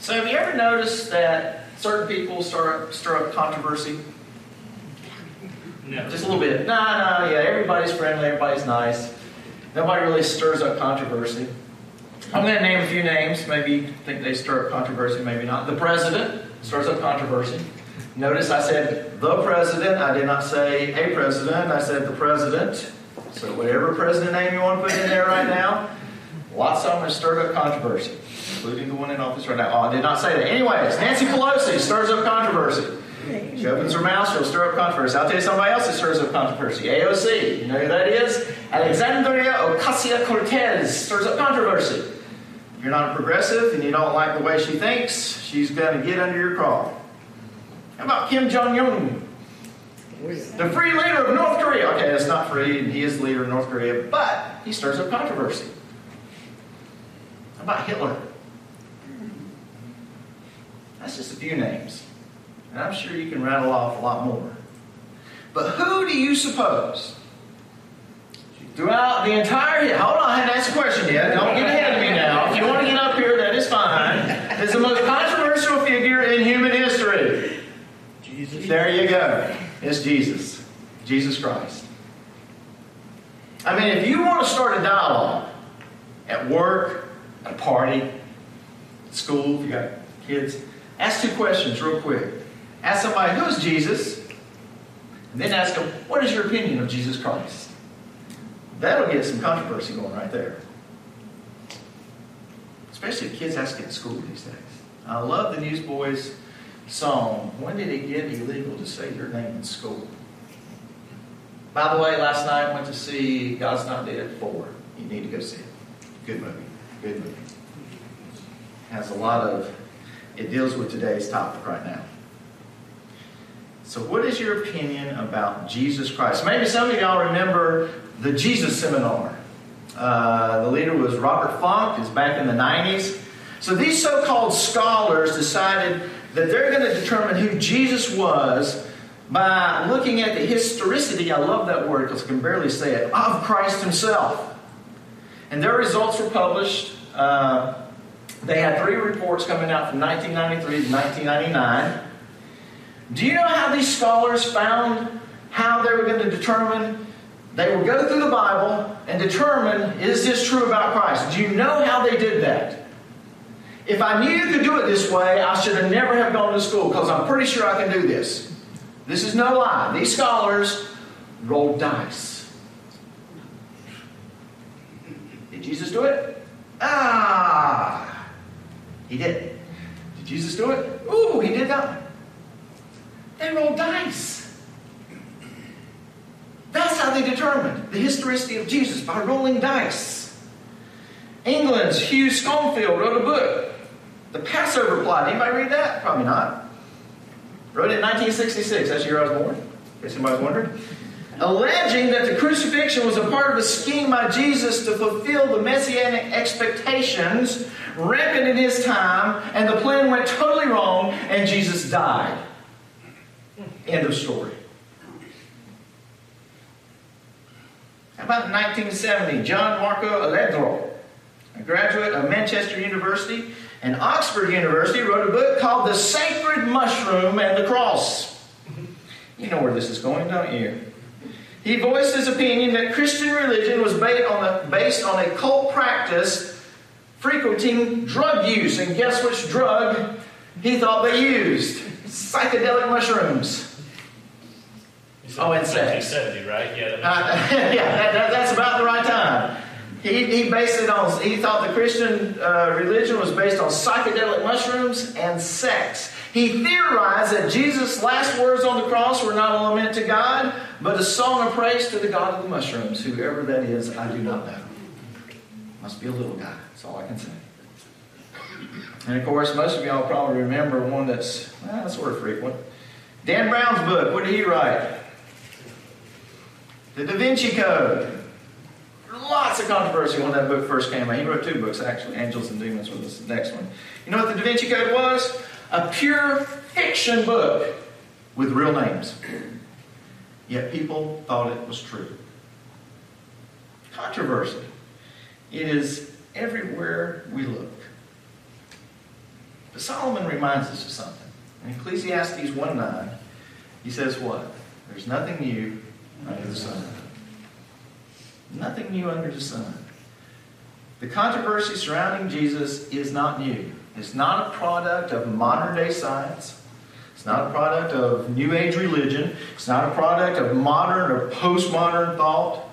So have you ever noticed that certain people stir up, stir up controversy? No. Just a little bit. No, no, yeah, everybody's friendly, everybody's nice. Nobody really stirs up controversy. I'm going to name a few names. Maybe you think they stir up controversy, maybe not. The president stirs up controversy. Notice I said the president. I did not say a president. I said the president. So whatever president name you want to put in there right now, lots of them have stirred up controversy, including the one in office right now. Oh, I did not say that. Anyways, Nancy Pelosi stirs up controversy. She opens her mouth, she'll stir up controversy. I'll tell you somebody else that stirs up controversy. AOC. You know who that is? Alexandria Ocasio Cortez stirs up controversy. If you're not a progressive and you don't like the way she thinks, she's going to get under your craw. How about Kim Jong Un? The free leader of North Korea. Okay, that's not free, and he is the leader of North Korea, but he stirs up controversy. How about Hitler? That's just a few names. And I'm sure you can rattle off a lot more. But who do you suppose? Throughout the entire hold on, I haven't asked a question yet. Don't get ahead of me now. If you want to get up here, that is fine. Is the most controversial figure in human history. Jesus. There you go. It's Jesus. Jesus Christ. I mean, if you want to start a dialogue at work, at a party, at school, if you got kids, ask two questions real quick. Ask somebody, who is Jesus? And then ask them, what is your opinion of Jesus Christ? That'll get some controversy going right there. Especially kids ask in school these days. I love the Newsboys song, When Did It Get Illegal to Say Your Name in School? By the way, last night I went to see God's Not Dead 4. You need to go see it. Good movie. Good movie. Has a lot of, it deals with today's topic right now. So, what is your opinion about Jesus Christ? Maybe some of y'all remember the Jesus Seminar. Uh, the leader was Robert Funk. It's back in the 90s. So, these so called scholars decided that they're going to determine who Jesus was by looking at the historicity, I love that word because I can barely say it, of Christ himself. And their results were published. Uh, they had three reports coming out from 1993 to 1999. Do you know how these scholars found how they were going to determine? They would go through the Bible and determine is this true about Christ? Do you know how they did that? If I knew you could do it this way, I should have never have gone to school because I'm pretty sure I can do this. This is no lie. These scholars rolled dice. Did Jesus do it? Ah, he did. Did Jesus do it? Ooh, he did not. They rolled dice. That's how they determined the historicity of Jesus by rolling dice. England's Hugh Schonfield wrote a book, The Passover Plot. Anybody read that? Probably not. Wrote it in 1966. That's the year I was born. In case anybody's wondering. Alleging that the crucifixion was a part of a scheme by Jesus to fulfill the messianic expectations rampant in his time, and the plan went totally wrong, and Jesus died. End of story. How about 1970, John Marco Allegro, a graduate of Manchester University and Oxford University, wrote a book called The Sacred Mushroom and the Cross. You know where this is going, don't you? He voiced his opinion that Christian religion was based on, a, based on a cult practice frequenting drug use. And guess which drug he thought they used? Psychedelic mushrooms. Oh, and sex. 70, right? Yeah. That Uh, yeah, that, that, that's about the right time. He, he based it on, he thought the Christian uh, religion was based on psychedelic mushrooms and sex. He theorized that Jesus' last words on the cross were not a lament to God, but a song of praise to the God of the mushrooms, whoever that is, I do not know. Must be a little guy, that's all I can say. And of course, most of y'all probably remember one that's well, sort of frequent. Dan Brown's book, what did he write? The Da Vinci Code. Lots of controversy when that book first came out. He wrote two books, actually. Angels and Demons was the next one. You know what the Da Vinci Code was? A pure fiction book with real names. Yet people thought it was true. Controversy. It is everywhere we look. But Solomon reminds us of something. In Ecclesiastes 1 9, he says what? There's nothing new under the sun. Nothing new under the sun. The controversy surrounding Jesus is not new. It's not a product of modern day science. It's not a product of New Age religion. It's not a product of modern or postmodern thought.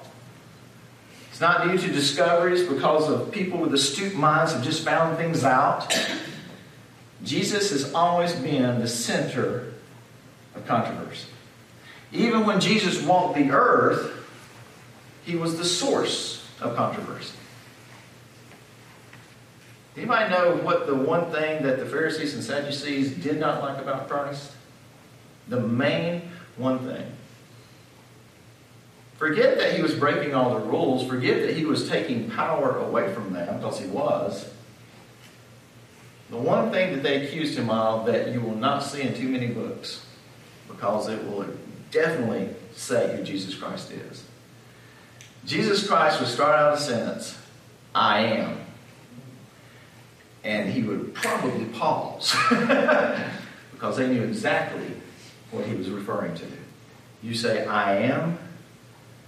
It's not due to discoveries because of people with astute minds have just found things out. Jesus has always been the center of controversy. Even when Jesus walked the earth, he was the source of controversy. Anybody know what the one thing that the Pharisees and Sadducees did not like about Christ? The main one thing. Forget that he was breaking all the rules. Forget that he was taking power away from them, because he was. The one thing that they accused him of that you will not see in too many books, because it will definitely say who Jesus Christ is. Jesus Christ would start out a sentence, I am. And he would probably pause because they knew exactly what he was referring to. You say, I am.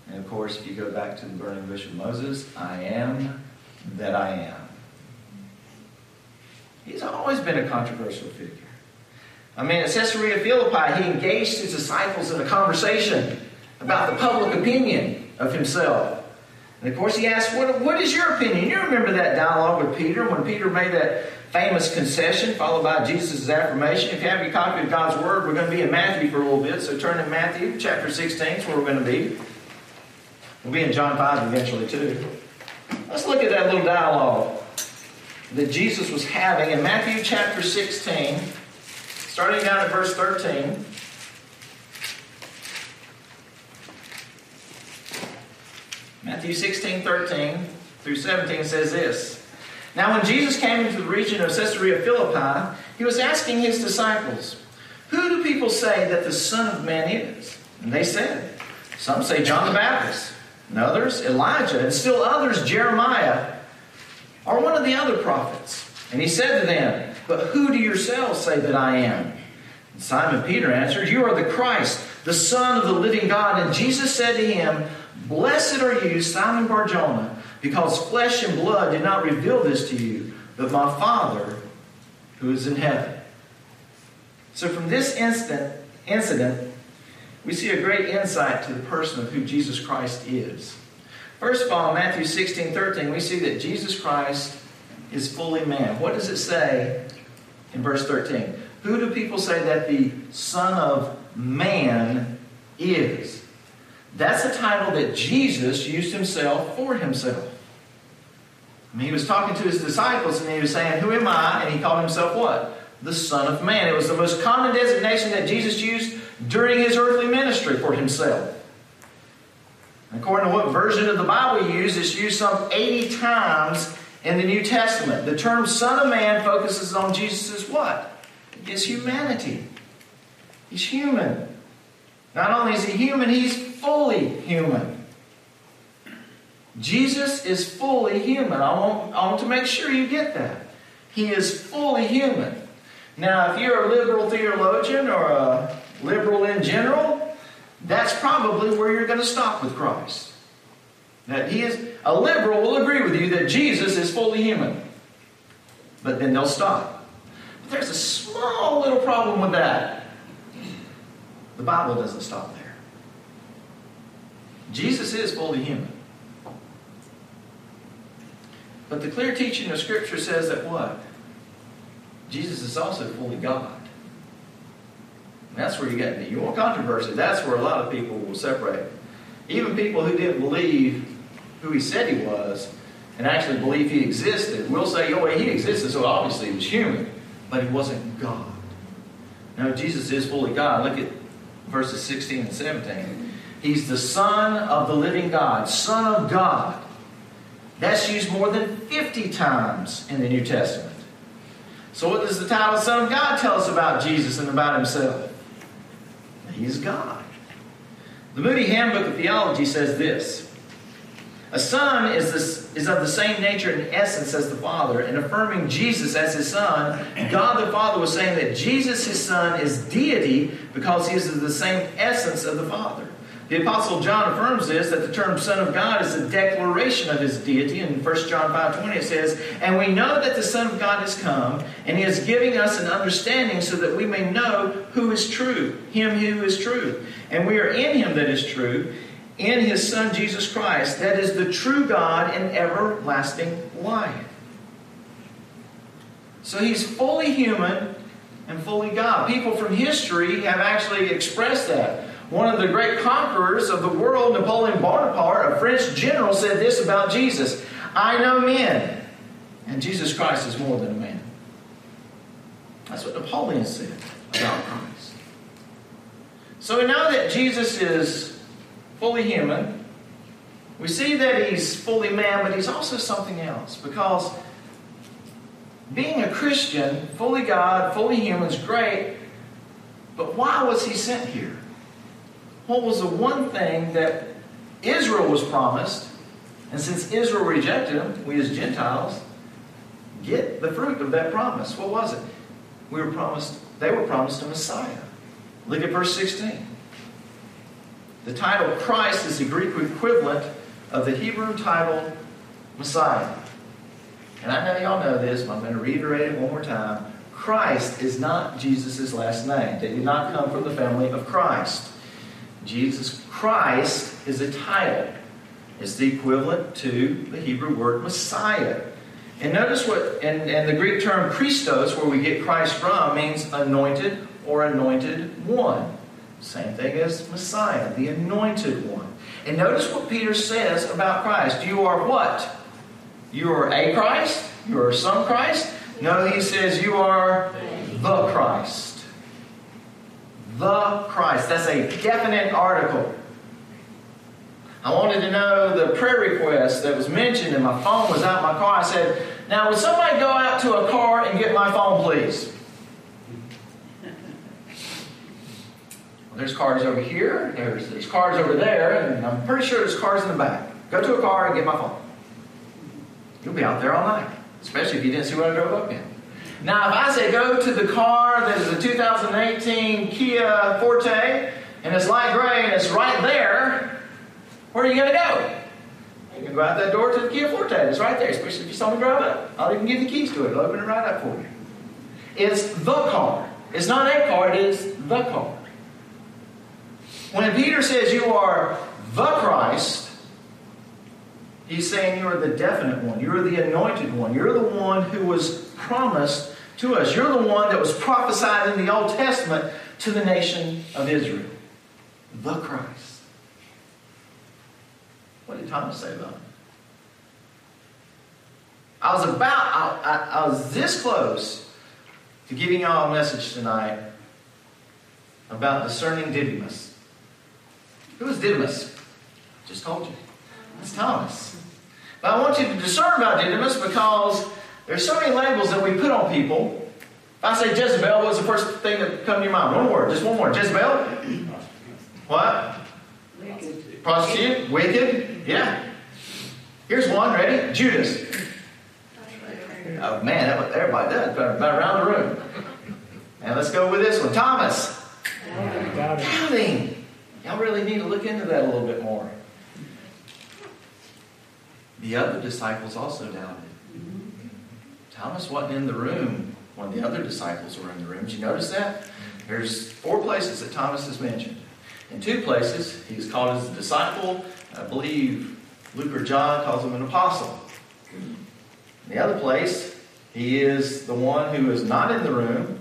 And of course, if you go back to the burning bush of Moses, I am that I am. He's always been a controversial figure. I mean, at Caesarea Philippi, he engaged his disciples in a conversation about the public opinion of himself. And of course, he asked, what, what is your opinion? You remember that dialogue with Peter when Peter made that famous concession followed by Jesus' affirmation. If you have your copy of God's Word, we're going to be in Matthew for a little bit. So turn to Matthew chapter 16, is where we're going to be. We'll be in John 5 eventually, too. Let's look at that little dialogue that Jesus was having in Matthew chapter 16, starting down at verse 13. Matthew 16, 13 through 17 says this. Now, when Jesus came into the region of Caesarea Philippi, he was asking his disciples, Who do people say that the Son of Man is? And they said, Some say John the Baptist, and others Elijah, and still others Jeremiah, or one of the other prophets. And he said to them, But who do yourselves say that I am? And Simon Peter answered, You are the Christ, the Son of the living God. And Jesus said to him, Blessed are you, Simon Barjona, because flesh and blood did not reveal this to you, but my Father who is in heaven. So from this instant, incident, we see a great insight to the person of who Jesus Christ is. First of all, Matthew 16, 13, we see that Jesus Christ is fully man. What does it say in verse 13? Who do people say that the Son of Man is? That's a title that Jesus used himself for himself. I mean, he was talking to his disciples and he was saying, Who am I? And he called himself what? The Son of Man. It was the most common designation that Jesus used during his earthly ministry for himself. According to what version of the Bible you use, it's used some 80 times in the New Testament. The term Son of Man focuses on Jesus' what? His humanity. He's human. Not only is he human, he's fully human. Jesus is fully human. I want, I want to make sure you get that. He is fully human. Now, if you're a liberal theologian or a liberal in general, that's probably where you're going to stop with Christ. That he is a liberal will agree with you that Jesus is fully human. But then they'll stop. But there's a small little problem with that. The Bible doesn't stop there. Jesus is fully human. But the clear teaching of Scripture says that what? Jesus is also fully God. That's where you get into. You controversy, that's where a lot of people will separate. Even people who didn't believe who he said he was and actually believe he existed will say, oh, he existed, so obviously he was human. But he wasn't God. Now, Jesus is fully God. Look at verses 16 and 17. He's the Son of the living God, Son of God. That's used more than 50 times in the New Testament. So, what does the title Son of God tell us about Jesus and about himself? He is God. The Moody Handbook of Theology says this A son is, this, is of the same nature and essence as the Father, and affirming Jesus as his Son, God the Father was saying that Jesus, his Son, is deity because he is of the same essence of the Father. The Apostle John affirms this, that the term Son of God is a declaration of his deity. In 1 John 5 20 it says, And we know that the Son of God has come, and he is giving us an understanding so that we may know who is true, him who is true. And we are in him that is true, in his Son Jesus Christ, that is the true God and everlasting life. So he's fully human and fully God. People from history have actually expressed that. One of the great conquerors of the world, Napoleon Bonaparte, a French general, said this about Jesus I know men, and Jesus Christ is more than a man. That's what Napoleon said about Christ. So we know that Jesus is fully human. We see that he's fully man, but he's also something else because being a Christian, fully God, fully human, is great, but why was he sent here? What was the one thing that Israel was promised? And since Israel rejected him, we as Gentiles get the fruit of that promise. What was it? We were promised, they were promised a Messiah. Look at verse 16. The title Christ is the Greek equivalent of the Hebrew title Messiah. And I know y'all know this, but I'm going to reiterate it one more time. Christ is not Jesus' last name. They did not come from the family of Christ. Jesus Christ is a title. It's the equivalent to the Hebrew word Messiah. And notice what, and, and the Greek term Christos, where we get Christ from, means anointed or anointed one. Same thing as Messiah, the anointed one. And notice what Peter says about Christ. You are what? You are a Christ? You are some Christ? No, he says you are the Christ the Christ. That's a definite article. I wanted to know the prayer request that was mentioned, and my phone was out in my car. I said, Now, would somebody go out to a car and get my phone, please? Well, there's cars over here, there's, there's cars over there, and I'm pretty sure there's cars in the back. Go to a car and get my phone. You'll be out there all night, especially if you didn't see what I drove up in. Now, if I say go to the car that is a 2018 Kia Forte, and it's light gray and it's right there, where are you going to go? You can go out that door to the Kia Forte. It's right there, especially if you saw me drive up. I'll even give you the keys to it. I'll open it right up for you. It's the car. It's not a car, it is the car. When Peter says you are the Christ, he's saying you are the definite one. You're the anointed one. You're the one who was promised to us. You're the one that was prophesied in the Old Testament to the nation of Israel. The Christ. What did Thomas say about it? I was about, I, I, I was this close to giving y'all a message tonight about discerning Didymus. Who is Didymus? Just told you. It's Thomas. But I want you to discern about Didymus because there's so many labels that we put on people. If I say Jezebel, what's the first thing that comes to your mind? One word, just one word. Jezebel? What? Wicked. Prostitute? Wicked? Yeah. Here's one, ready? Judas. Oh man, that, everybody does, about around the room. And let's go with this one. Thomas. Doubting. Y'all really need to look into that a little bit more. The other disciples also doubted. Thomas wasn't in the room when the other disciples were in the room. Did you notice that? There's four places that Thomas is mentioned. In two places, he's called as a disciple. I believe Luke or John calls him an apostle. In the other place, he is the one who is not in the room.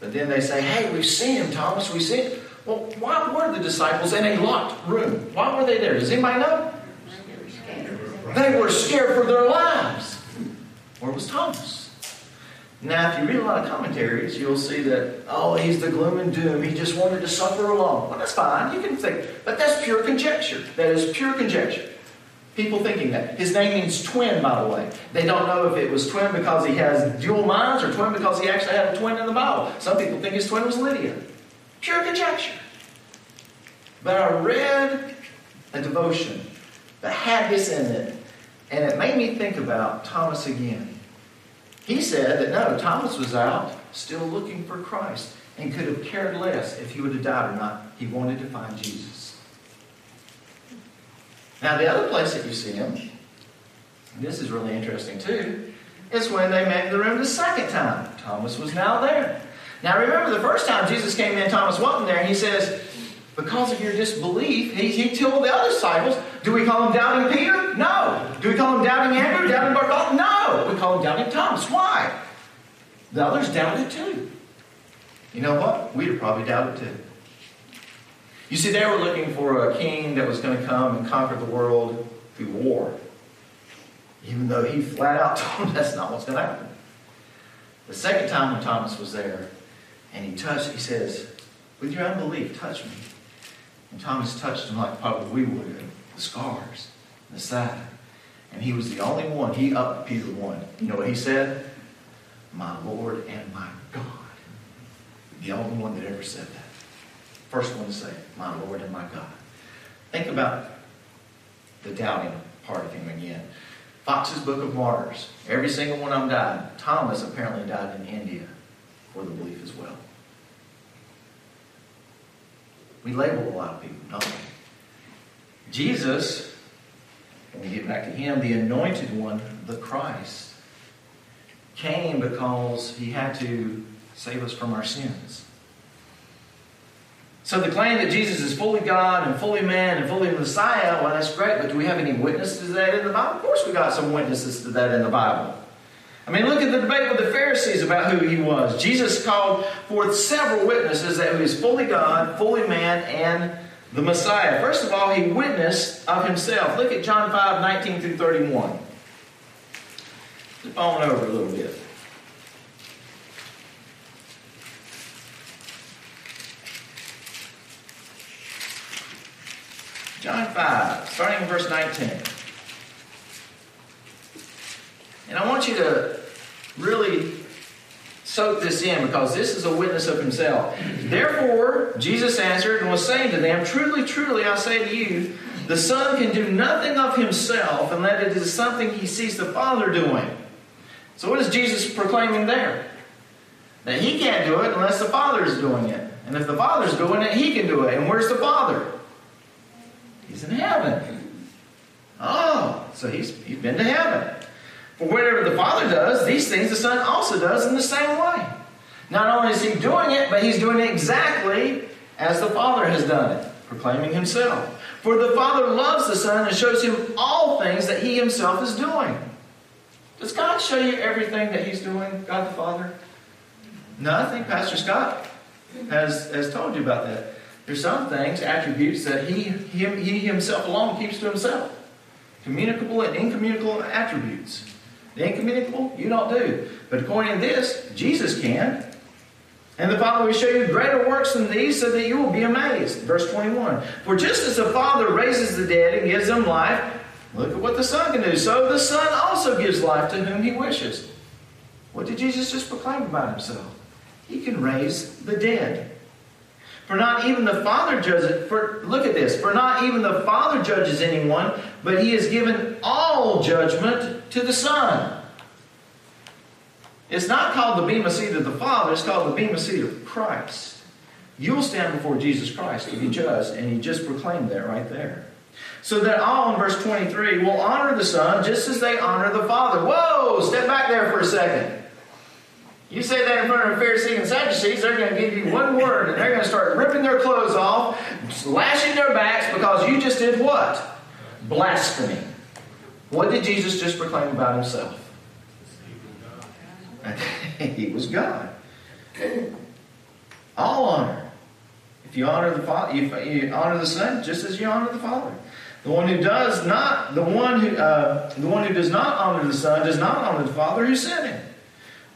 But then they say, hey, we've seen him, Thomas. We've seen him. Well, why were the disciples in a locked room? Why were they there? Does anybody know? They were scared for their lives. Where was Thomas? Now, if you read a lot of commentaries, you'll see that, oh, he's the gloom and doom. He just wanted to suffer alone. Well, that's fine. You can think. But that's pure conjecture. That is pure conjecture. People thinking that. His name means twin, by the way. They don't know if it was twin because he has dual minds or twin because he actually had a twin in the Bible. Some people think his twin was Lydia. Pure conjecture. But I read a devotion that had this in it And it made me think about Thomas again. He said that no, Thomas was out still looking for Christ and could have cared less if he would have died or not. He wanted to find Jesus. Now, the other place that you see him, this is really interesting too, is when they met in the room the second time. Thomas was now there. Now, remember the first time Jesus came in, Thomas wasn't there, and he says, because of your disbelief, he, he told the other disciples, do we call him doubting Peter? No. Do we call him doubting Andrew? Doubting Bartholomew? No. We call him doubting Thomas. Why? The others doubted too. You know what? We'd have probably doubted too. You see, they were looking for a king that was going to come and conquer the world through war. Even though he flat out told them that's not what's going to happen. The second time when Thomas was there and he touched, he says, With your unbelief, touch me. And Thomas touched him like probably we would, the scars, the side. And he was the only one, he upped Peter one. You know what he said? My Lord and my God. The only one that ever said that. First one to say, my Lord and my God. Think about the doubting part of him again. Fox's Book of Martyrs. Every single one of them died. Thomas apparently died in India for the belief as well. We label a lot of people, don't we? Jesus, when we get back to him, the anointed one, the Christ, came because he had to save us from our sins. So the claim that Jesus is fully God and fully man and fully Messiah, well, that's great, but do we have any witnesses to that in the Bible? Of course we got some witnesses to that in the Bible. I mean, look at the debate with the Pharisees about who he was. Jesus called forth several witnesses that he is fully God, fully man, and the Messiah. First of all, he witnessed of himself. Look at John 5, 19 through 31. Flip on over a little bit. John 5, starting in verse 19. And I want you to really soak this in because this is a witness of himself. Therefore, Jesus answered and was saying to them, Truly, truly, I say to you, the Son can do nothing of himself unless it is something he sees the Father doing. So, what is Jesus proclaiming there? That he can't do it unless the Father is doing it. And if the Father's doing it, he can do it. And where's the Father? He's in heaven. Oh, so he's, he's been to heaven. For whatever the Father does, these things the Son also does in the same way. Not only is he doing it, but he's doing it exactly as the Father has done it, proclaiming himself. For the Father loves the Son and shows him all things that he himself is doing. Does God show you everything that he's doing, God the Father? No, I think Pastor Scott has, has told you about that. There's some things, attributes, that he, he, he himself alone keeps to himself. Communicable and incommunicable attributes. The incommunicable, you don't do. But according to this, Jesus can. And the Father will show you greater works than these so that you will be amazed. Verse 21. For just as the Father raises the dead and gives them life, look at what the Son can do. So the Son also gives life to whom he wishes. What did Jesus just proclaim about himself? He can raise the dead. For not even the Father judges, for look at this, for not even the Father judges anyone, but he has given all judgment to the Son. It's not called the Bema seat of the Father, it's called the Bema seat of Christ. You'll stand before Jesus Christ to be judged, and he just proclaimed that right there. So that all in verse 23 will honor the Son just as they honor the Father. Whoa, step back there for a second. You say that in front of a Pharisee and Sadducees, they're going to give you one word and they're going to start ripping their clothes off, lashing their backs because you just did what? Blasphemy. What did Jesus just proclaim about himself? he was God. All honor. If you honor the Father, you honor the Son just as you honor the Father. The one who does not, the one who, uh, the one who does not honor the Son does not honor the Father who sent him.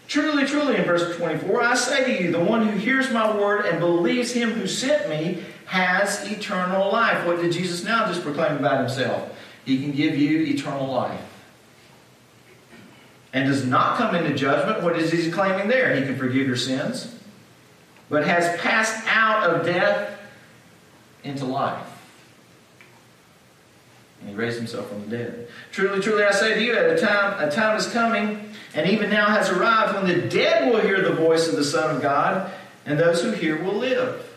Truly, truly, in verse 24, I say to you, the one who hears my word and believes him who sent me has eternal life. What did Jesus now just proclaim about himself? He can give you eternal life. And does not come into judgment. What is he claiming there? He can forgive your sins, but has passed out of death into life. And he raised himself from the dead. Truly, truly, I say to you, at a time, a time is coming, and even now has arrived, when the dead will hear the voice of the Son of God, and those who hear will live.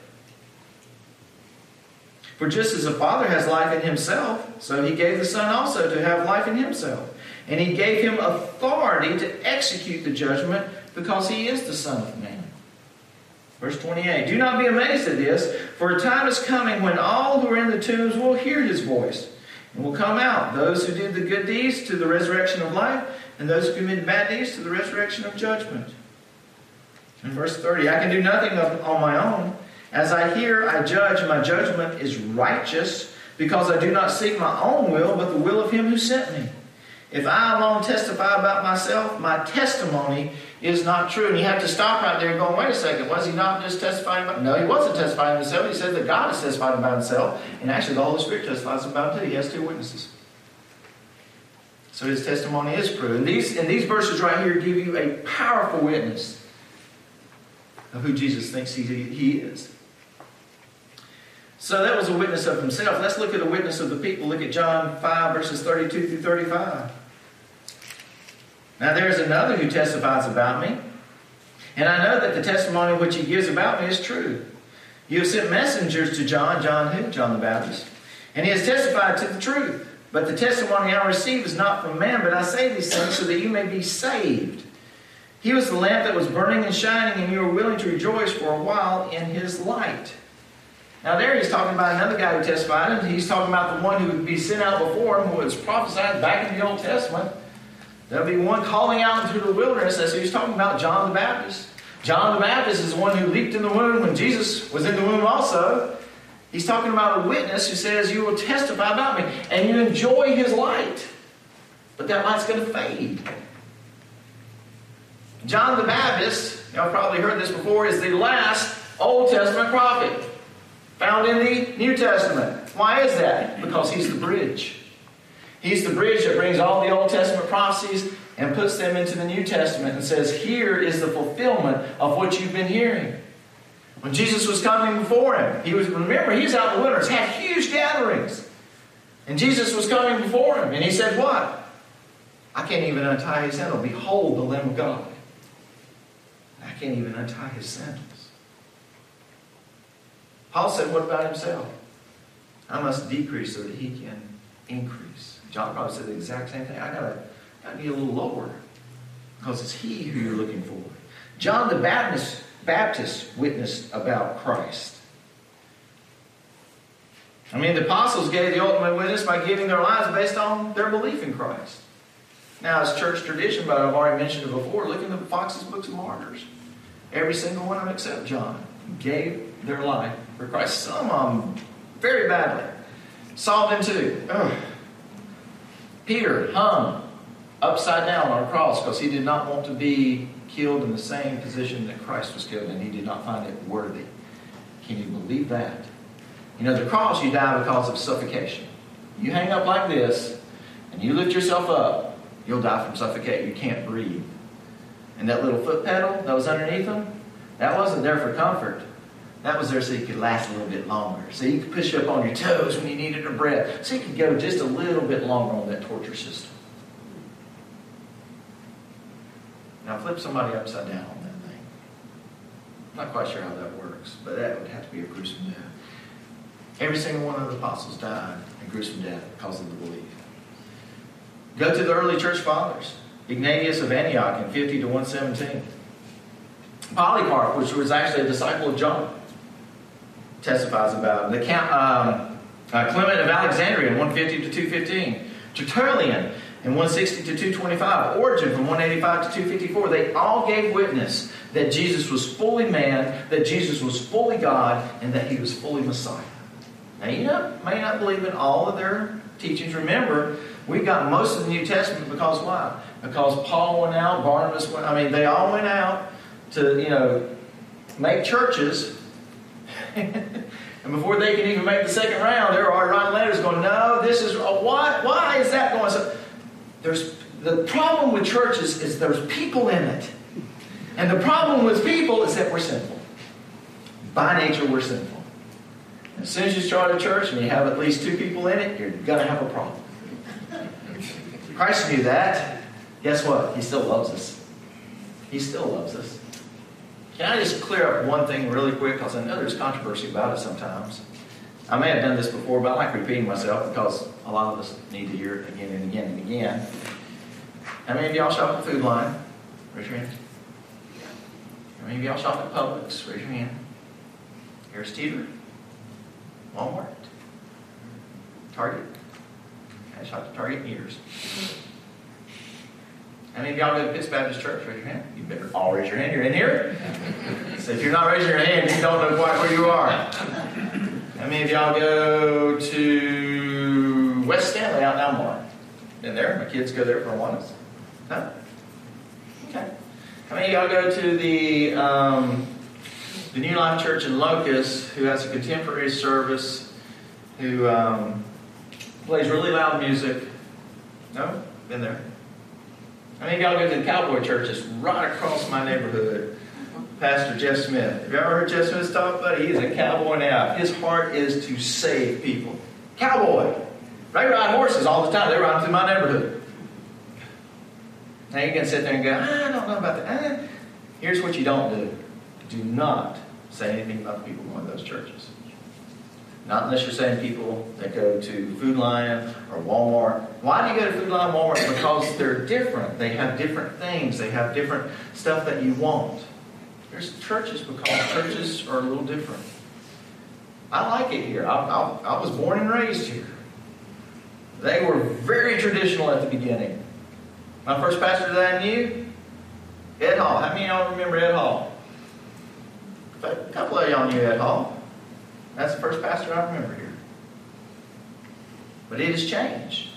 For just as the Father has life in himself, so he gave the Son also to have life in himself. And he gave him authority to execute the judgment because he is the Son of Man. Verse 28 Do not be amazed at this, for a time is coming when all who are in the tombs will hear his voice and will come out. Those who did the good deeds to the resurrection of life, and those who committed bad deeds to the resurrection of judgment. In verse 30 I can do nothing on my own. As I hear, I judge, my judgment is righteous, because I do not seek my own will, but the will of him who sent me. If I alone testify about myself, my testimony is not true. And you have to stop right there and go, wait a second, was he not just testifying about No, he wasn't testifying himself. He said that God is testifying about himself. And actually the Holy Spirit testifies about him too. He has two witnesses. So his testimony is true. And these, and these verses right here give you a powerful witness of who Jesus thinks he, he is. So that was a witness of himself. Let's look at a witness of the people. Look at John 5, verses 32 through 35. Now there is another who testifies about me, and I know that the testimony which he gives about me is true. You have sent messengers to John, John who? John the Baptist. And he has testified to the truth. But the testimony I receive is not from man, but I say these things so that you may be saved. He was the lamp that was burning and shining, and you were willing to rejoice for a while in his light. Now, there he's talking about another guy who testified, and he's talking about the one who would be sent out before him, who was prophesied back in the Old Testament. There'll be one calling out into the wilderness. That's who he's talking about, John the Baptist. John the Baptist is the one who leaped in the womb when Jesus was in the womb also. He's talking about a witness who says, You will testify about me, and you enjoy his light. But that light's going to fade. John the Baptist, y'all probably heard this before, is the last Old Testament prophet found in the New Testament. Why is that? Because he's the bridge. He's the bridge that brings all the Old Testament prophecies and puts them into the New Testament and says, Here is the fulfillment of what you've been hearing. When Jesus was coming before him, he was, remember, he was out in the wilderness, had huge gatherings. And Jesus was coming before him, and he said, What? I can't even untie his sandal. Behold the Lamb of God. I can't even untie his sandals. Paul said, What about himself? I must decrease so that he can increase. John probably said the exact same thing. I gotta, gotta be a little lower because it's he who you're looking for. John the Baptist, Baptist witnessed about Christ. I mean, the apostles gave the ultimate witness by giving their lives based on their belief in Christ. Now, it's church tradition, but I've already mentioned it before. Look in the Fox's Books of Martyrs. Every single one of them except John gave their life for Christ. Some of them very badly. Saul them too. Ugh. Peter hung upside down on a cross because he did not want to be killed in the same position that Christ was killed, and he did not find it worthy. Can you believe that? You know, the cross, you die because of suffocation. You hang up like this, and you lift yourself up, you'll die from suffocation. You can't breathe. And that little foot pedal that was underneath him, that wasn't there for comfort. That was there so you could last a little bit longer. So you could push up on your toes when you needed a breath. So you could go just a little bit longer on that torture system. Now flip somebody upside down on that thing. I'm not quite sure how that works, but that would have to be a gruesome death. Every single one of the apostles died a gruesome death because of the belief. Go to the early church fathers. Ignatius of Antioch in 50 to 117. Polycarp, which was actually a disciple of John, testifies about him. The Count, um, uh, Clement of Alexandria 150 to 215. Tertullian in 160 to 225. Origen from 185 to 254. They all gave witness that Jesus was fully man, that Jesus was fully God, and that he was fully Messiah. Now, you know, may not believe in all of their teachings. Remember, we got most of the New Testament because why? Because Paul went out, Barnabas went, I mean, they all went out to, you know, make churches. And before they can even make the second round, they're already writing letters going, no, this is, uh, why, why is that going? So there's, the problem with churches is there's people in it. And the problem with people is that we're sinful. By nature, we're sinful. As soon as you start a church and you have at least two people in it, you're going to have a problem. Christ knew that. Guess what? He still loves us. He still loves us. Can I just clear up one thing really quick? Because I know there's controversy about it sometimes. I may have done this before, but I like repeating myself because a lot of us need to hear it again and again and again. How many of y'all shop at Food Lion? Raise your hand. How many of y'all shop at Publix? Raise your hand. Harris Teeter? Walmart? Target? I shop at Target years. How many of y'all go to Pitts Baptist Church? Raise your hand. You better all raise your hand. You're in here. So if you're not raising your hand, you don't know quite where you are. How many of y'all go to West Stanley out in Elmore? Been there? My kids go there for once. No? Okay. How many of y'all go to the um, the New Life Church in Locust, who has a contemporary service, who um, plays really loud music? No? Been there? Many of y'all go to the Cowboy Church that's right across my neighborhood? Pastor Jeff Smith. Have you ever heard Jeff Smith talk, buddy? He's a cowboy now. His heart is to save people. Cowboy. They ride horses all the time. They ride through my neighborhood. Now you can sit there and go, I don't know about that. Here's what you don't do. Do not say anything about the people going to those churches. Not unless you're saying people that go to Food Lion or Walmart. Why do you go to Food Lion Walmart? Because they're different. They have different things. They have different stuff that you want. There's churches because churches are a little different. I like it here. I, I, I was born and raised here. They were very traditional at the beginning. My first pastor that I knew, Ed Hall. How many of y'all remember Ed Hall? A couple of y'all knew Ed Hall. That's the first pastor I remember here. But it has changed.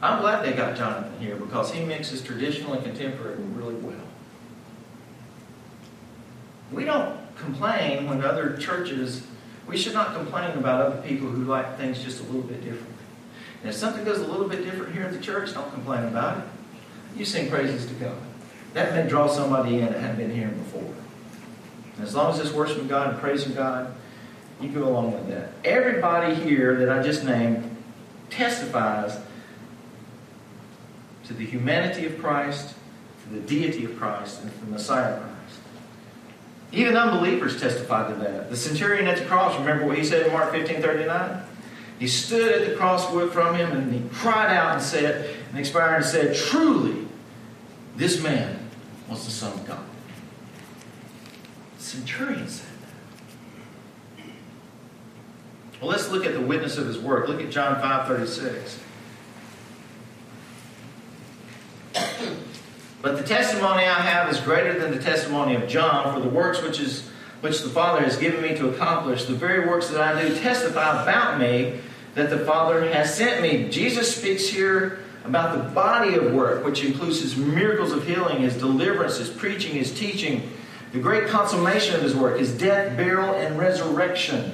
I'm glad they got Jonathan here because he mixes traditional and contemporary really well. We don't complain when other churches, we should not complain about other people who like things just a little bit different. And if something goes a little bit different here at the church, don't complain about it. You sing praises to God. That may draw somebody in that hadn't been here before. And as long as it's worshiping God and praising God, you go along with that. Everybody here that I just named testifies to the humanity of Christ, to the deity of Christ, and to the Messiah of Christ. Even unbelievers testify to that. The centurion at the cross, remember what he said in Mark 15 39? He stood at the cross from him and he cried out and said, and expired and said, Truly, this man was the Son of God. Centurion said that. Well, let's look at the witness of his work. Look at John 5 36. But the testimony I have is greater than the testimony of John, for the works which is which the Father has given me to accomplish, the very works that I do testify about me that the Father has sent me. Jesus speaks here about the body of work, which includes his miracles of healing, his deliverance, his preaching, his teaching, the great consummation of his work, his death, burial, and resurrection.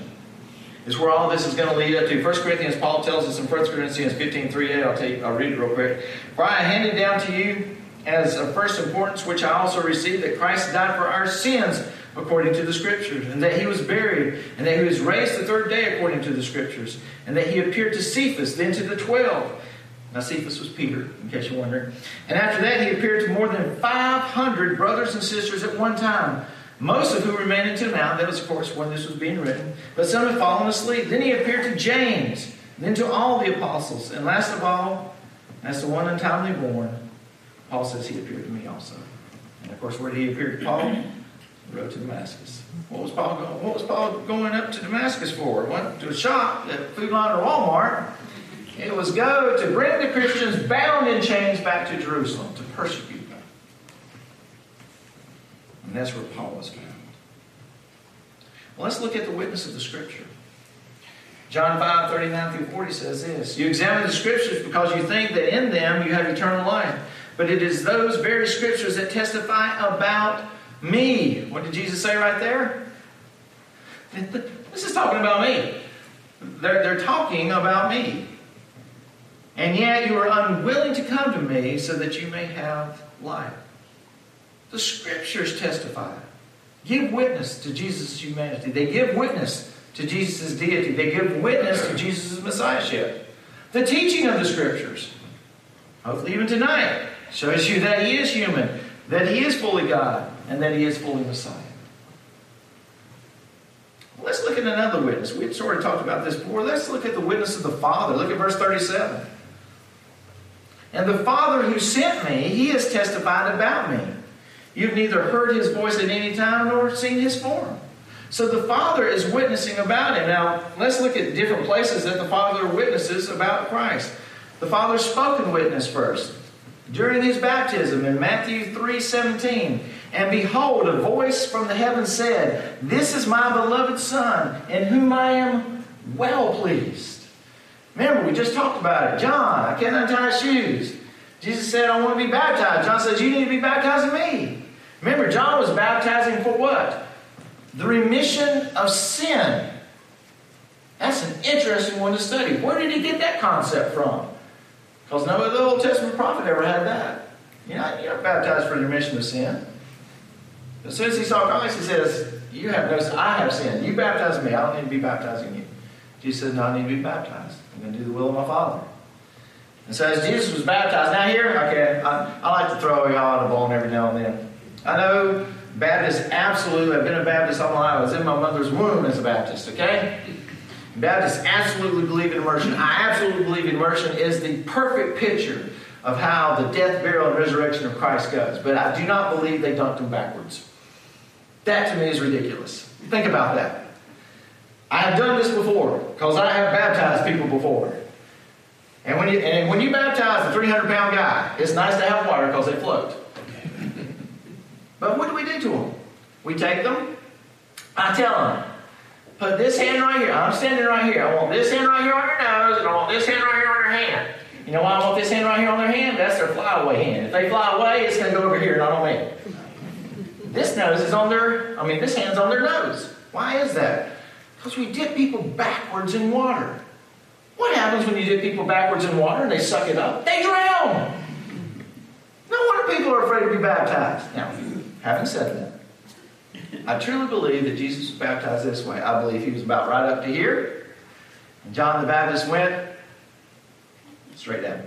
Is where all this is going to lead up to. 1 Corinthians, Paul tells us in 1 Corinthians 15, 3 8, I'll, take, I'll read it real quick. For I handed down to you as of first importance, which I also received, that Christ died for our sins according to the Scriptures, and that he was buried, and that he was raised the third day according to the Scriptures, and that he appeared to Cephas, then to the twelve. Now, Cephas was Peter, in case you're wondering. And after that, he appeared to more than 500 brothers and sisters at one time, most of whom remained until now. That was, of course, when this was being written. But some had fallen asleep. Then he appeared to James, then to all the apostles. And last of all, as the one untimely born, Paul says he appeared to me also. And of course, where did he appear to Paul? He rode to Damascus. What was Paul going? What was Paul going up to Damascus for? Went to a shop at Food Lion or Walmart. It was go to bring the Christians bound in chains back to Jerusalem to persecute. And that's where Paul was found. Well, let's look at the witness of the Scripture. John 5, 39 through 40 says this You examine the Scriptures because you think that in them you have eternal life. But it is those very Scriptures that testify about me. What did Jesus say right there? This is talking about me. They're, they're talking about me. And yet you are unwilling to come to me so that you may have life. The scriptures testify. Give witness to Jesus' humanity. They give witness to Jesus' deity. They give witness to Jesus' messiahship. The teaching of the scriptures, hopefully even tonight, shows you that he is human, that he is fully God, and that he is fully Messiah. Let's look at another witness. We've sort of talked about this before. Let's look at the witness of the Father. Look at verse 37. And the Father who sent me, he has testified about me. You've neither heard his voice at any time nor seen his form. So the Father is witnessing about him. Now, let's look at different places that the Father witnesses about Christ. The Father's spoken witness first. During his baptism in Matthew 3 17, and behold, a voice from the heavens said, This is my beloved Son, in whom I am well pleased. Remember, we just talked about it. John, I can't untie shoes. Jesus said, I want to be baptized. John says, You need to be baptizing me. Remember, John was baptizing for what? The remission of sin. That's an interesting one to study. Where did he get that concept from? Because no other Old Testament prophet ever had that. You're not, you're not baptized for the remission of sin. As soon as he saw Christ, he says, You have no sin. I have sin. You baptize me. I don't need to be baptizing you. Jesus said, No, I need to be baptized. I'm going to do the will of my Father. And so as Jesus was baptized, now here, okay, I, I like to throw y'all a bone every now and then. I know Baptists absolutely, I've been a Baptist all my life. I was in my mother's womb as a Baptist, okay? Baptists absolutely believe in immersion. I absolutely believe immersion is the perfect picture of how the death, burial, and resurrection of Christ goes. But I do not believe they dunked him backwards. That to me is ridiculous. Think about that. I have done this before because I have baptized people before. And when you, and when you baptize a 300 pound guy, it's nice to have water because they float. But what do we do to them? We take them, I tell them, put this hand right here. I'm standing right here. I want this hand right here on your nose, and I want this hand right here on your hand. You know why I want this hand right here on their hand? That's their flyaway hand. If they fly away, it's going to go over here, not on me. This nose is on their, I mean, this hand's on their nose. Why is that? Because we dip people backwards in water. What happens when you dip people backwards in water and they suck it up? They drown. No wonder people are afraid to be baptized. Now, having said that, I truly believe that Jesus was baptized this way. I believe he was about right up to here. And John the Baptist went straight down.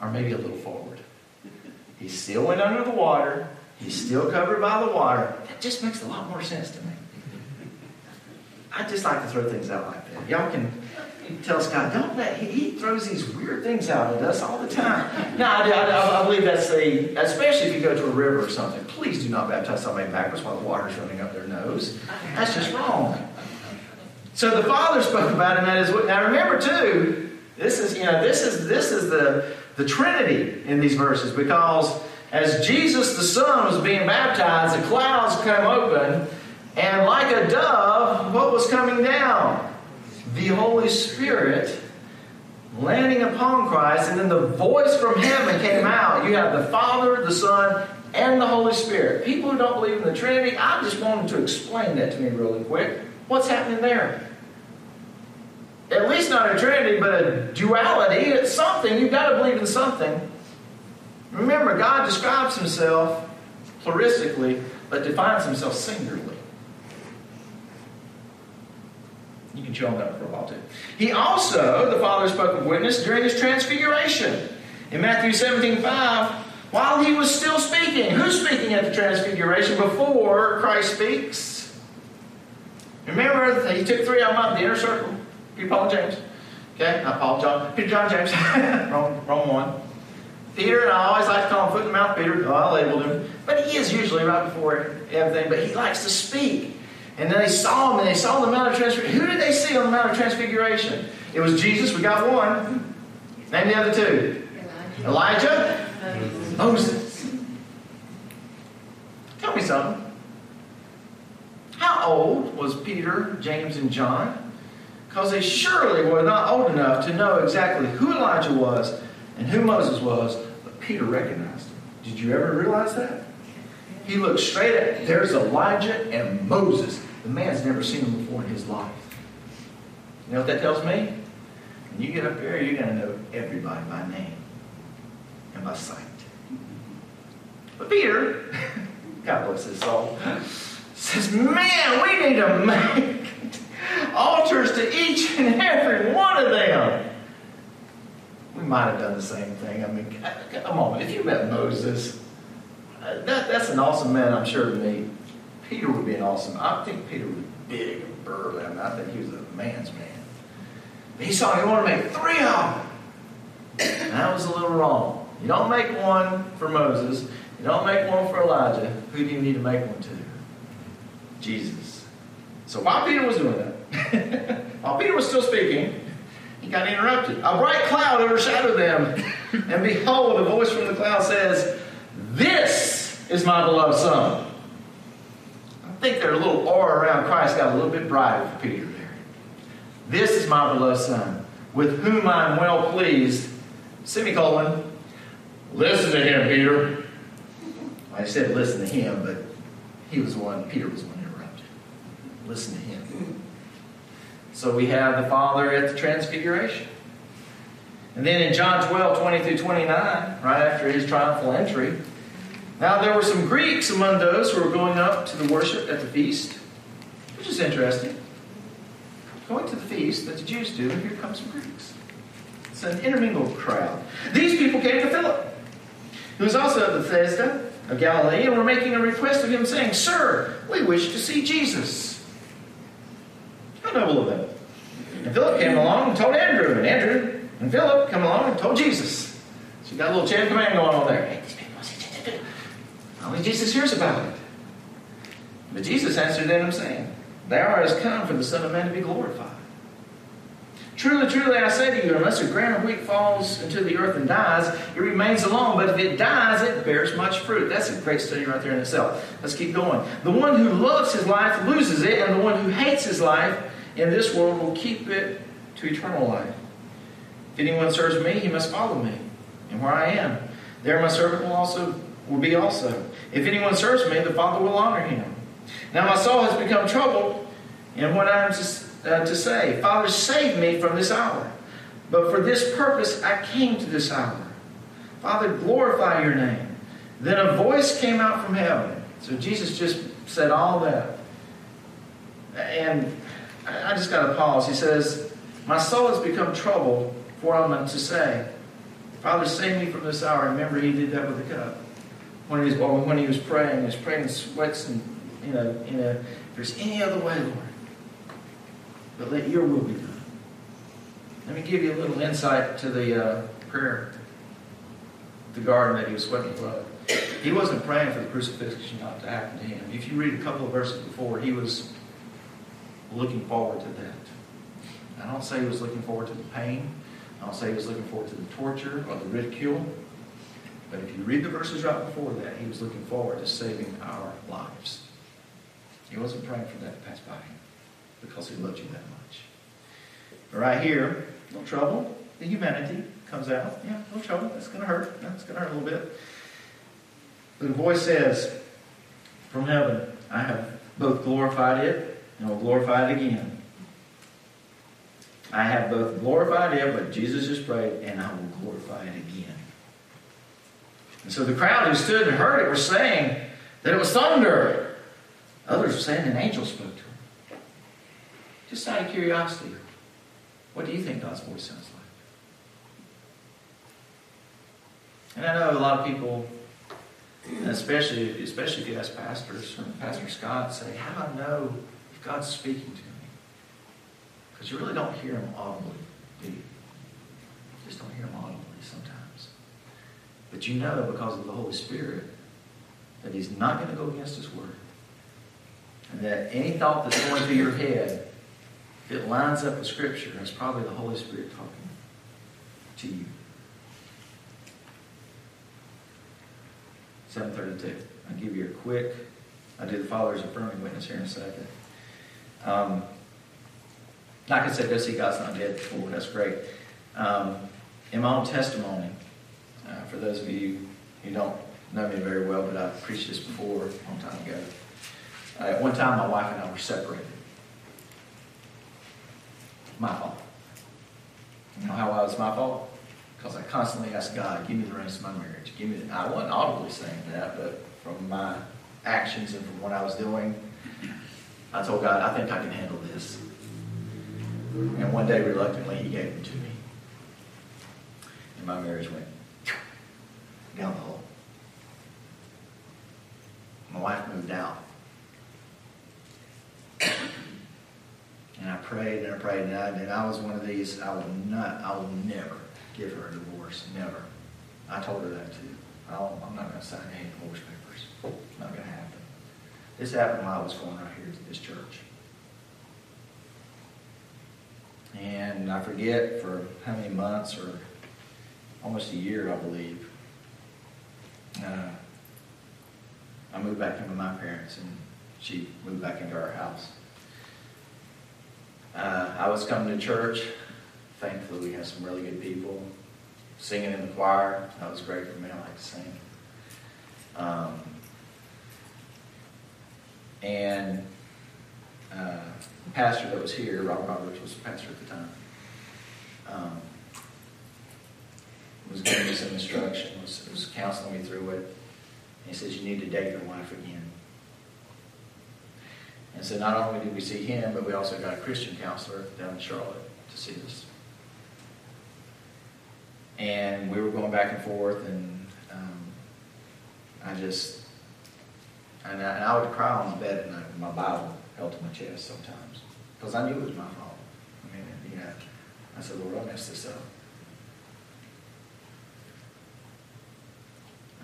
Or maybe a little forward. He still went under the water. He's still covered by the water. That just makes a lot more sense to me. I just like to throw things out like that. Y'all can tell Scott, don't let, he, throws these weird things out at us all the time. No, I, I, I believe that's the, especially if you go to a river or something, please do not baptize somebody backwards while the water's running up their nose. That's just wrong. So the Father spoke about him as, now remember too, this is, you know, this is, this is the, the Trinity in these verses because as Jesus the Son was being baptized, the clouds come open, and like a dove, what was coming down? The Holy Spirit landing upon Christ, and then the voice from heaven came out. You have the Father, the Son, and the Holy Spirit. People who don't believe in the Trinity, I just want them to explain that to me really quick. What's happening there? At least not a Trinity, but a duality. It's something. You've got to believe in something. Remember, God describes himself pluralistically, but defines himself singularly. You can chew on that for a while too. He also, the Father spoke of witness during his transfiguration. In Matthew 17 5, while he was still speaking, who's speaking at the transfiguration before Christ speaks? Remember, he took three of them up the inner circle Peter, Paul, and James. Okay, not Paul, John, Peter, John, James. wrong, wrong one. Peter, and I always like to call him foot in the mouth Peter. Oh, I labeled him. But he is usually right before everything, but he likes to speak. And then they saw him, and they saw the Mount of Transfiguration. Who did they see on the Mount of Transfiguration? It was Jesus. We got one. Name the other two. Elijah. Moses. Tell me something. How old was Peter, James, and John? Because they surely were not old enough to know exactly who Elijah was and who Moses was, but Peter recognized him. Did you ever realize that? He looked straight at, there's Elijah and Moses. The man's never seen them before in his life. You know what that tells me? When you get up there, you're going to know everybody by name and by sight. But Peter, God bless his soul, says, Man, we need to make altars to each and every one of them. We might have done the same thing. I mean, come on, if you met Moses, uh, that, that's an awesome man, I'm sure, to meet. Peter would be an awesome. I think Peter was big and burly. I mean, I think he was a man's man. But he saw he wanted to make three of them. And that was a little wrong. You don't make one for Moses. You don't make one for Elijah. Who do you need to make one to? Jesus. So while Peter was doing that, while Peter was still speaking, he got interrupted. A bright cloud overshadowed them, and behold, a voice from the cloud says, This is my beloved Son. I think their little aura around Christ got a little bit brighter for Peter there. This is my beloved Son, with whom I am well pleased. Semicolon. Listen to him, Peter. I said listen to him, but he was the one, Peter was the one interrupted. Listen to him. So we have the Father at the Transfiguration. And then in John 12, 20 through 29, right after his triumphal entry, now there were some Greeks among those who were going up to the worship at the feast, which is interesting. Going to the feast that the Jews do, and here comes some Greeks. It's an intermingled crowd. These people came to Philip, who was also of Bethsaida of Galilee, and were making a request of him, saying, Sir, we wish to see Jesus. How noble of them. And Philip came along and told Andrew, and Andrew and Philip come along and told Jesus. So you got a little chain command going on there. Only Jesus hears about it. But Jesus answered them, saying, Thou art has come for the Son of Man to be glorified. Truly, truly, I say to you, unless a grain of wheat falls into the earth and dies, it remains alone. But if it dies, it bears much fruit. That's a great study right there in itself. Let's keep going. The one who loves his life loses it, and the one who hates his life in this world will keep it to eternal life. If anyone serves me, he must follow me. And where I am, there my servant will also will be also. If anyone serves me, the Father will honor him. Now my soul has become troubled, and what I am to, uh, to say, Father, save me from this hour. But for this purpose I came to this hour. Father, glorify your name. Then a voice came out from heaven. So Jesus just said all that. And I just got to pause. He says, My soul has become troubled, for I'm to say, Father, save me from this hour. Remember, he did that with the cup. When he was, when he was praying, he was praying in sweats and, you know, you know, if there's any other way, Lord, but let your will be done. Let me give you a little insight to the uh, prayer, the garden that he was sweating blood. He wasn't praying for the crucifixion not to happen to him. If you read a couple of verses before, he was looking forward to that. I don't say he was looking forward to the pain. I don't say he was looking forward to the torture or the ridicule. But if you read the verses right before that, he was looking forward to saving our lives. He wasn't praying for that to pass by him because he loved you that much. But right here, no trouble. The humanity comes out. Yeah, no trouble. It's going to hurt. It's going to hurt a little bit. But the voice says from heaven, I have both glorified it and will glorify it again. I have both glorified it, but Jesus just prayed, and I will glorify it again. And so the crowd who stood and heard it were saying that it was thunder. Others were saying an angel spoke to him. Just out of curiosity, what do you think God's voice sounds like? And I know a lot of people, especially especially if you ask pastors or Pastor Scott, say, "How do I know if God's speaking to me?" Because you really don't hear him audibly, do you? you just don't hear him audibly sometimes. But you know because of the Holy Spirit that he's not going to go against his word. And that any thought that's going through your head, if it lines up with Scripture, it's probably the Holy Spirit talking to you. 732. I'll give you a quick, I'll do the Father's affirming witness here in a second. Um, like I said, go see God's Not Dead. Cool, that's great. Um, in my own testimony, uh, for those of you who don't know me very well, but I've preached this before a long time ago. Uh, at one time, my wife and I were separated. My fault. You know how I was my fault? Because I constantly asked God, give me the reins of my marriage. Give me the, I wasn't audibly saying that, but from my actions and from what I was doing, I told God, I think I can handle this. And one day, reluctantly, he gave them to me. And my marriage went down the hole. My wife moved out. And I prayed and I prayed and I, and I was one of these, I will not, I will never give her a divorce. Never. I told her that too. I I'm not going to sign any divorce papers. It's not going to happen. This happened while I was going right here to this church. And I forget for how many months or almost a year, I believe. Uh, I moved back in with my parents and she moved back into our house. Uh, I was coming to church. Thankfully, we had some really good people singing in the choir. That was great for me. I like to sing. Um, and uh, the pastor that was here, Rob Roberts, was the pastor at the time, um, was giving me some instruction, was, was counseling me through it. And he says, You need to date your wife again. And so not only did we see him, but we also got a Christian counselor down in Charlotte to see us. And we were going back and forth, and um, I just, and I, and I would cry on the bed at night with my Bible held to my chest sometimes because I knew it was my fault. I mean, know, I said, Lord, I messed this up.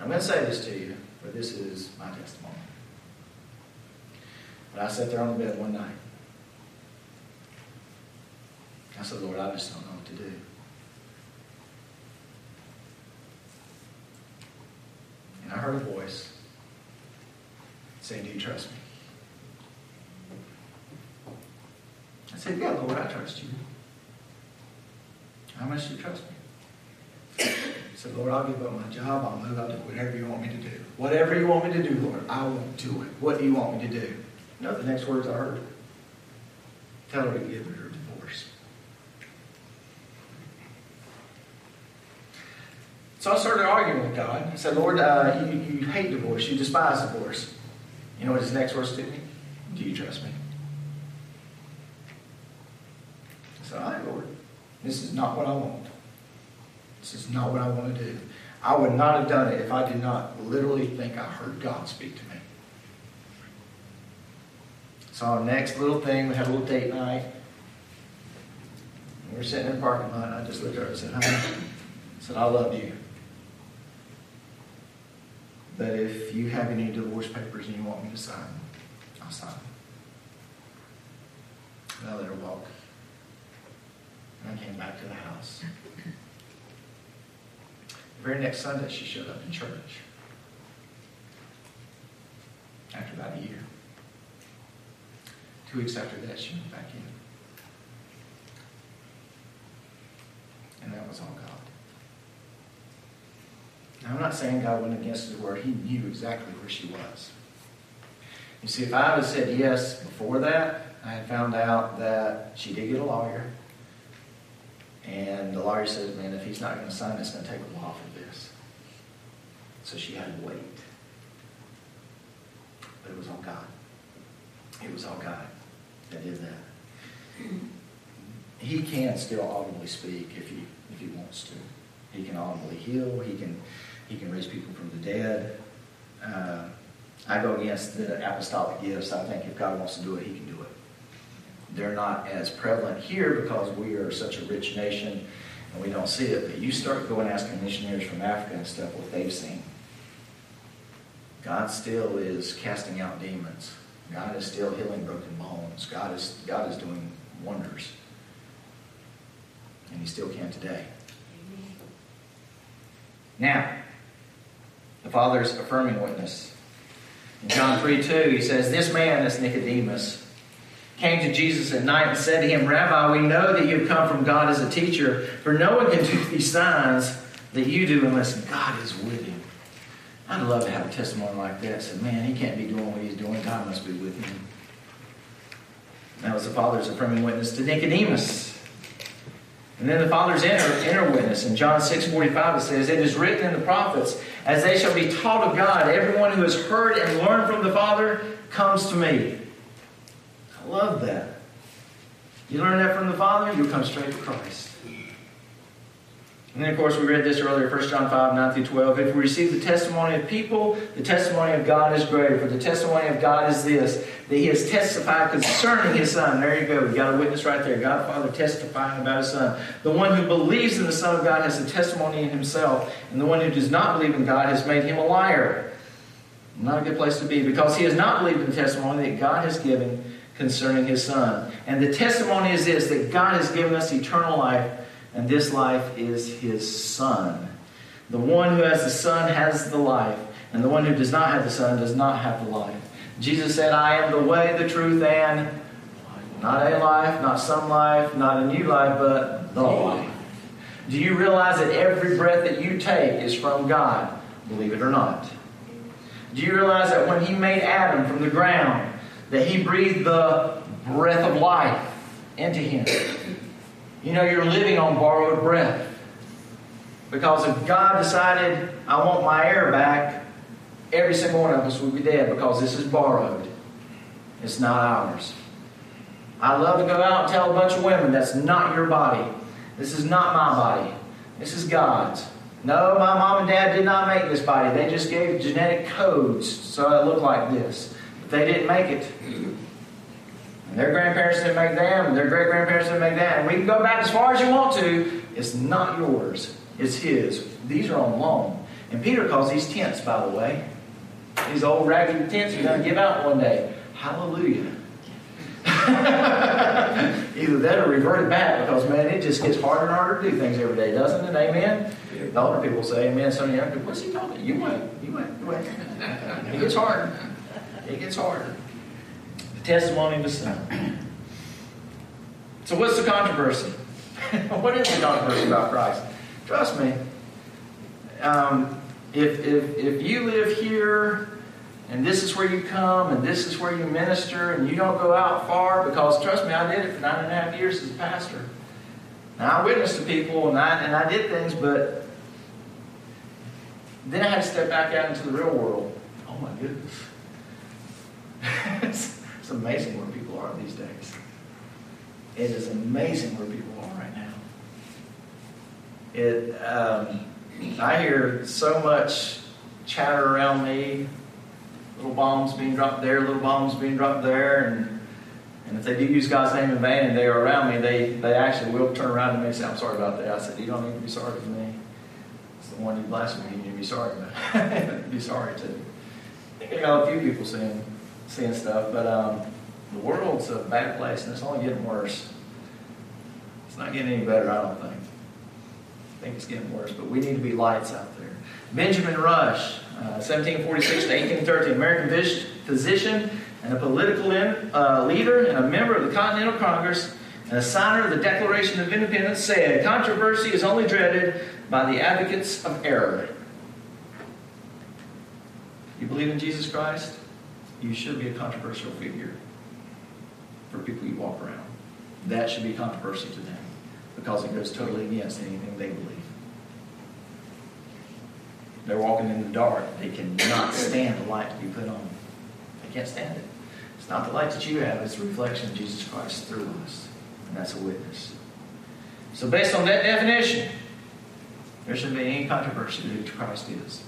I'm going to say this to you, but this is my testimony. But I sat there on the bed one night. I said, Lord, I just don't know what to do. And I heard a voice saying, Do you trust me? I said, Yeah, Lord, I trust you. How much do you trust me? Said, Lord, I'll give up my job. I'll move. I'll do whatever you want me to do. Whatever you want me to do, Lord, I will do it. What do you want me to do? You know the next words I heard? Tell her to give her divorce. So I started arguing with God. I said, Lord, uh, you, you hate divorce. You despise divorce. You know what his next words to me? Do you trust me? I said, all right, Lord. This is not what I want. This is not what I want to do. I would not have done it if I did not literally think I heard God speak to me. So our next little thing, we had a little date night. We were sitting in the parking lot, and I just looked at her and said, honey, I said, I love you. But if you have any divorce papers and you want me to sign I'll sign them. And I let her walk. And I came back to the house. Very next Sunday, she showed up in church. After about a year. Two weeks after that, she went back in. And that was all God. Now, I'm not saying God went against his word. He knew exactly where she was. You see, if I had said yes before that, I had found out that she did get a lawyer. And the lawyer says, man, if he's not going to sign, it's going to take a while for this. So she had to wait. But it was all God. It was all God that did that. He can still audibly speak if he, if he wants to. He can audibly heal. He can, he can raise people from the dead. Uh, I go against the apostolic gifts. I think if God wants to do it, he can do it. They're not as prevalent here because we are such a rich nation and we don't see it. But you start going asking missionaries from Africa and stuff what they've seen. God still is casting out demons. God is still healing broken bones. God is, God is doing wonders. And he still can today. Now, the Father's affirming witness. In John 3 2, he says, This man, this Nicodemus, came to Jesus at night and said to him, Rabbi, we know that you have come from God as a teacher, for no one can do these signs that you do unless God is with him. I'd love to have a testimony like that. Say, man, he can't be doing what he's doing. God must be with him. That was the Father's affirming witness to Nicodemus. And then the Father's inner, inner witness. In John 6 45, it says, It is written in the prophets, as they shall be taught of God, everyone who has heard and learned from the Father comes to me. I love that. You learn that from the Father, you'll come straight to Christ. And then, of course, we read this earlier, 1 John 5, 9 through 12. If we receive the testimony of people, the testimony of God is greater. For the testimony of God is this, that He has testified concerning His Son. There you go. You got a witness right there. God the Father testifying about His Son. The one who believes in the Son of God has a testimony in himself, and the one who does not believe in God has made him a liar. Not a good place to be, because he has not believed in the testimony that God has given concerning His Son. And the testimony is this, that God has given us eternal life and this life is his Son. The one who has the Son has the life, and the one who does not have the Son does not have the life. Jesus said, I am the way, the truth, and not a life, not some life, not a new life, but the life. Do you realize that every breath that you take is from God? Believe it or not. Do you realize that when He made Adam from the ground, that He breathed the breath of life into him? You know, you're living on borrowed breath. Because if God decided, I want my air back, every single one of us would be dead because this is borrowed. It's not ours. I love to go out and tell a bunch of women that's not your body. This is not my body. This is God's. No, my mom and dad did not make this body. They just gave genetic codes so I look like this. They didn't make it. And their grandparents didn't make them, and their great grandparents didn't make that. And we can go back as far as you want to. It's not yours, it's His. These are on loan. And Peter calls these tents, by the way. These old raggedy tents you're going to give out one day. Hallelujah. Either that or revert it back because, man, it just gets harder and harder to do things every day, doesn't it? Amen? The older people say amen. Some of you, what's he talking? You wait. You wait. You wait. It gets harder. It gets harder The testimony the Son. So, what's the controversy? what is the controversy about Christ? Trust me. Um, if, if, if you live here and this is where you come and this is where you minister and you don't go out far, because trust me, I did it for nine and a half years as a pastor. Now, I witnessed to people and I, and I did things, but then I had to step back out into the real world. Oh my goodness. It's amazing where people are these days. It is amazing where people are right now. It, um, I hear so much chatter around me, little bombs being dropped there, little bombs being dropped there, and and if they do use God's name in vain and they are around me, they, they actually will turn around to me and say, I'm sorry about that. I said, You don't need to be sorry for me. It's the one you blaspheme, you need to be sorry be sorry too. I think I got a few people saying, seeing stuff, but um, the world's a bad place and it's only getting worse. It's not getting any better, I don't think. I think it's getting worse, but we need to be lights out there. Benjamin Rush, uh, 1746 to 1813, American physician and a political in, uh, leader and a member of the Continental Congress and a signer of the Declaration of Independence, said, Controversy is only dreaded by the advocates of error. You believe in Jesus Christ? You should be a controversial figure for people you walk around. That should be controversy to them because it goes totally against anything they believe. They're walking in the dark. They cannot stand the light to be put on. They can't stand it. It's not the light that you have, it's the reflection of Jesus Christ through us. And that's a witness. So, based on that definition, there shouldn't be any controversy to who Christ is.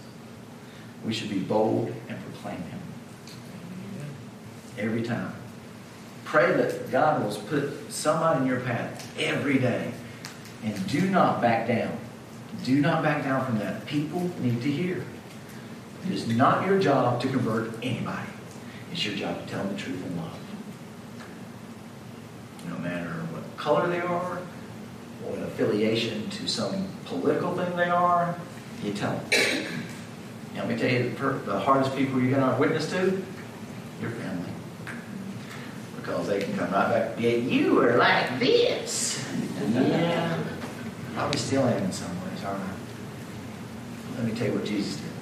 We should be bold and proclaim him every time. Pray that God will put somebody in your path every day. And do not back down. Do not back down from that. People need to hear. It is not your job to convert anybody. It's your job to tell them the truth in love. No matter what color they are, what affiliation to some political thing they are, you tell them. let me tell you, the hardest people you're going to witness to, your family because they can come right back. Yeah, you were like this. yeah. Probably still am in some ways, aren't I? Let me tell you what Jesus did.